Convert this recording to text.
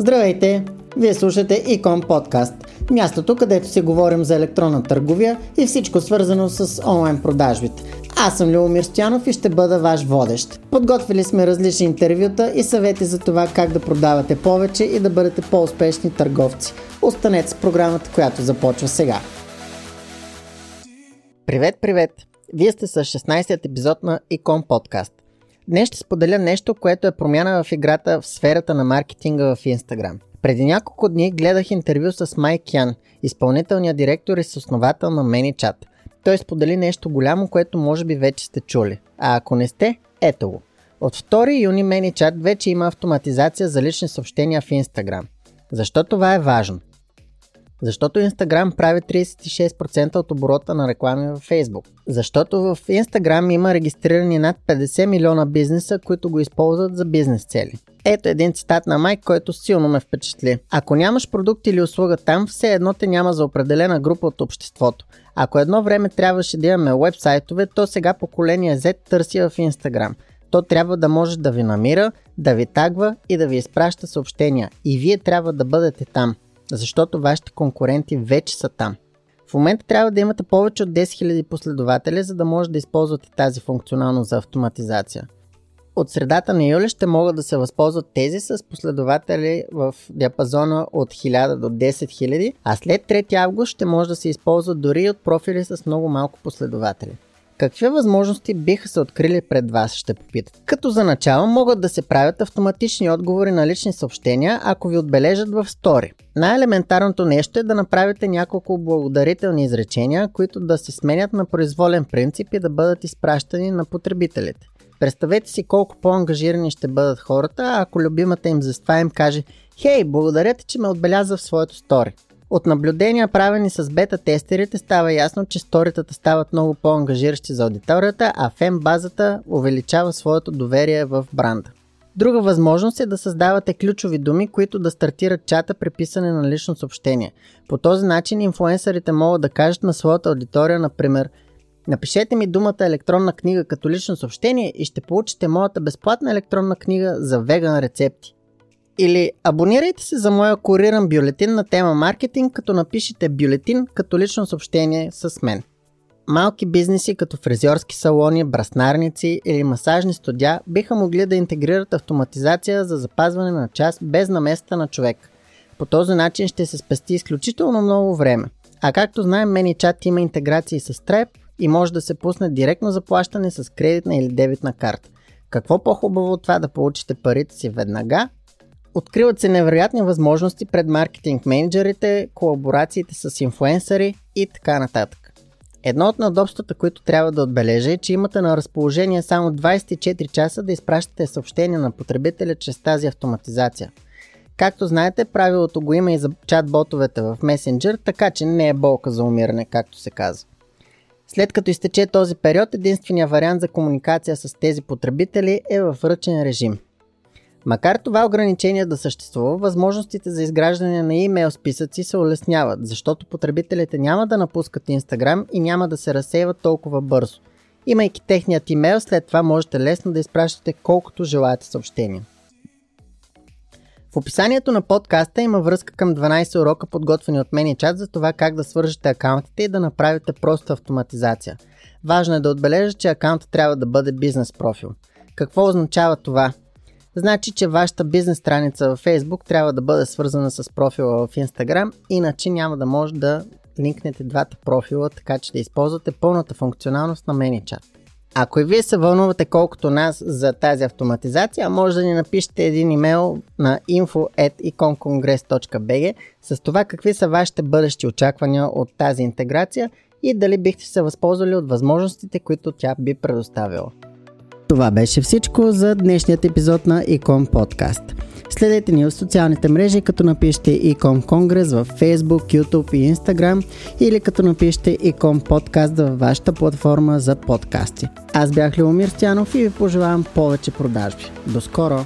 Здравейте! Вие слушате Икон подкаст, мястото където си говорим за електронна търговия и всичко свързано с онлайн продажбите. Аз съм Любомир Стоянов и ще бъда ваш водещ. Подготвили сме различни интервюта и съвети за това как да продавате повече и да бъдете по-успешни търговци. Останете с програмата, която започва сега. Привет, привет! Вие сте с 16-ят епизод на Икон подкаст. Днес ще споделя нещо, което е промяна в играта в сферата на маркетинга в Instagram. Преди няколко дни гледах интервю с Майк Ян, изпълнителният директор и съосновател на ManyChat. Той сподели нещо голямо, което може би вече сте чули. А ако не сте, ето го. От 2 юни ManyChat вече има автоматизация за лични съобщения в Instagram. Защо това е важно? Защото Instagram прави 36% от оборота на реклами във Facebook. Защото в Instagram има регистрирани над 50 милиона бизнеса, които го използват за бизнес цели. Ето един цитат на Майк, който силно ме впечатли. Ако нямаш продукт или услуга там, все едно те няма за определена група от обществото. Ако едно време трябваше да имаме вебсайтове, то сега поколение Z търси в Instagram. То трябва да може да ви намира, да ви тагва и да ви изпраща съобщения. И вие трябва да бъдете там защото вашите конкуренти вече са там. В момента трябва да имате повече от 10 000 последователи, за да може да използвате тази функционалност за автоматизация. От средата на юли ще могат да се възползват тези с последователи в диапазона от 1000 до 10 000, а след 3 август ще може да се използват дори от профили с много малко последователи. Какви възможности биха се открили пред вас, ще попитат. Като за начало могат да се правят автоматични отговори на лични съобщения, ако ви отбележат в стори. Най-елементарното нещо е да направите няколко благодарителни изречения, които да се сменят на произволен принцип и да бъдат изпращани на потребителите. Представете си колко по-ангажирани ще бъдат хората, ако любимата им заства им каже «Хей, благодаря ти, че ме отбеляза в своето стори». От наблюдения, правени с бета-тестерите, става ясно, че сторитата стават много по-ангажиращи за аудиторията, а фен базата увеличава своето доверие в бранда. Друга възможност е да създавате ключови думи, които да стартират чата при писане на лично съобщение. По този начин инфлуенсърите могат да кажат на своята аудитория, например, Напишете ми думата електронна книга като лично съобщение и ще получите моята безплатна електронна книга за веган рецепти. Или абонирайте се за моя куриран бюлетин на тема маркетинг, като напишете бюлетин като лично съобщение с мен. Малки бизнеси като фризьорски салони, браснарници или масажни студия биха могли да интегрират автоматизация за запазване на час без наместа на човек. По този начин ще се спести изключително много време. А както знаем, ManyChat има интеграции с Stripe и може да се пусне директно заплащане с кредитна или дебитна карта. Какво по-хубаво от това да получите парите си веднага Откриват се невероятни възможности пред маркетинг менеджерите, колаборациите с инфуенсъри и така нататък. Едно от надобствата, които трябва да отбележа е, че имате на разположение само 24 часа да изпращате съобщения на потребителя чрез тази автоматизация. Както знаете, правилото го има и за чат-ботовете в Messenger, така че не е болка за умиране, както се казва. След като изтече този период, единственият вариант за комуникация с тези потребители е в ръчен режим – Макар това ограничение да съществува, възможностите за изграждане на имейл списъци се улесняват, защото потребителите няма да напускат Instagram и няма да се разсейват толкова бързо. Имайки техният имейл, след това можете лесно да изпращате колкото желаете съобщения. В описанието на подкаста има връзка към 12 урока подготвени от мен и чат за това как да свържете акаунтите и да направите просто автоматизация. Важно е да отбележа, че акаунтът трябва да бъде бизнес профил. Какво означава това? Значи, че вашата бизнес страница в Facebook трябва да бъде свързана с профила в Instagram, иначе няма да може да линкнете двата профила, така че да използвате пълната функционалност на ManyChat. Ако и вие се вълнувате колкото нас за тази автоматизация, може да ни напишете един имейл на info.iconcongress.bg с това какви са вашите бъдещи очаквания от тази интеграция и дали бихте се възползвали от възможностите, които тя би предоставила. Това беше всичко за днешният епизод на Икон Подкаст. Следете ни в социалните мрежи, като напишете Икон Конгрес в Facebook, YouTube и Instagram или като напишете Икон Подкаст във вашата платформа за подкасти. Аз бях Леомир Стянов и ви пожелавам повече продажби. До скоро!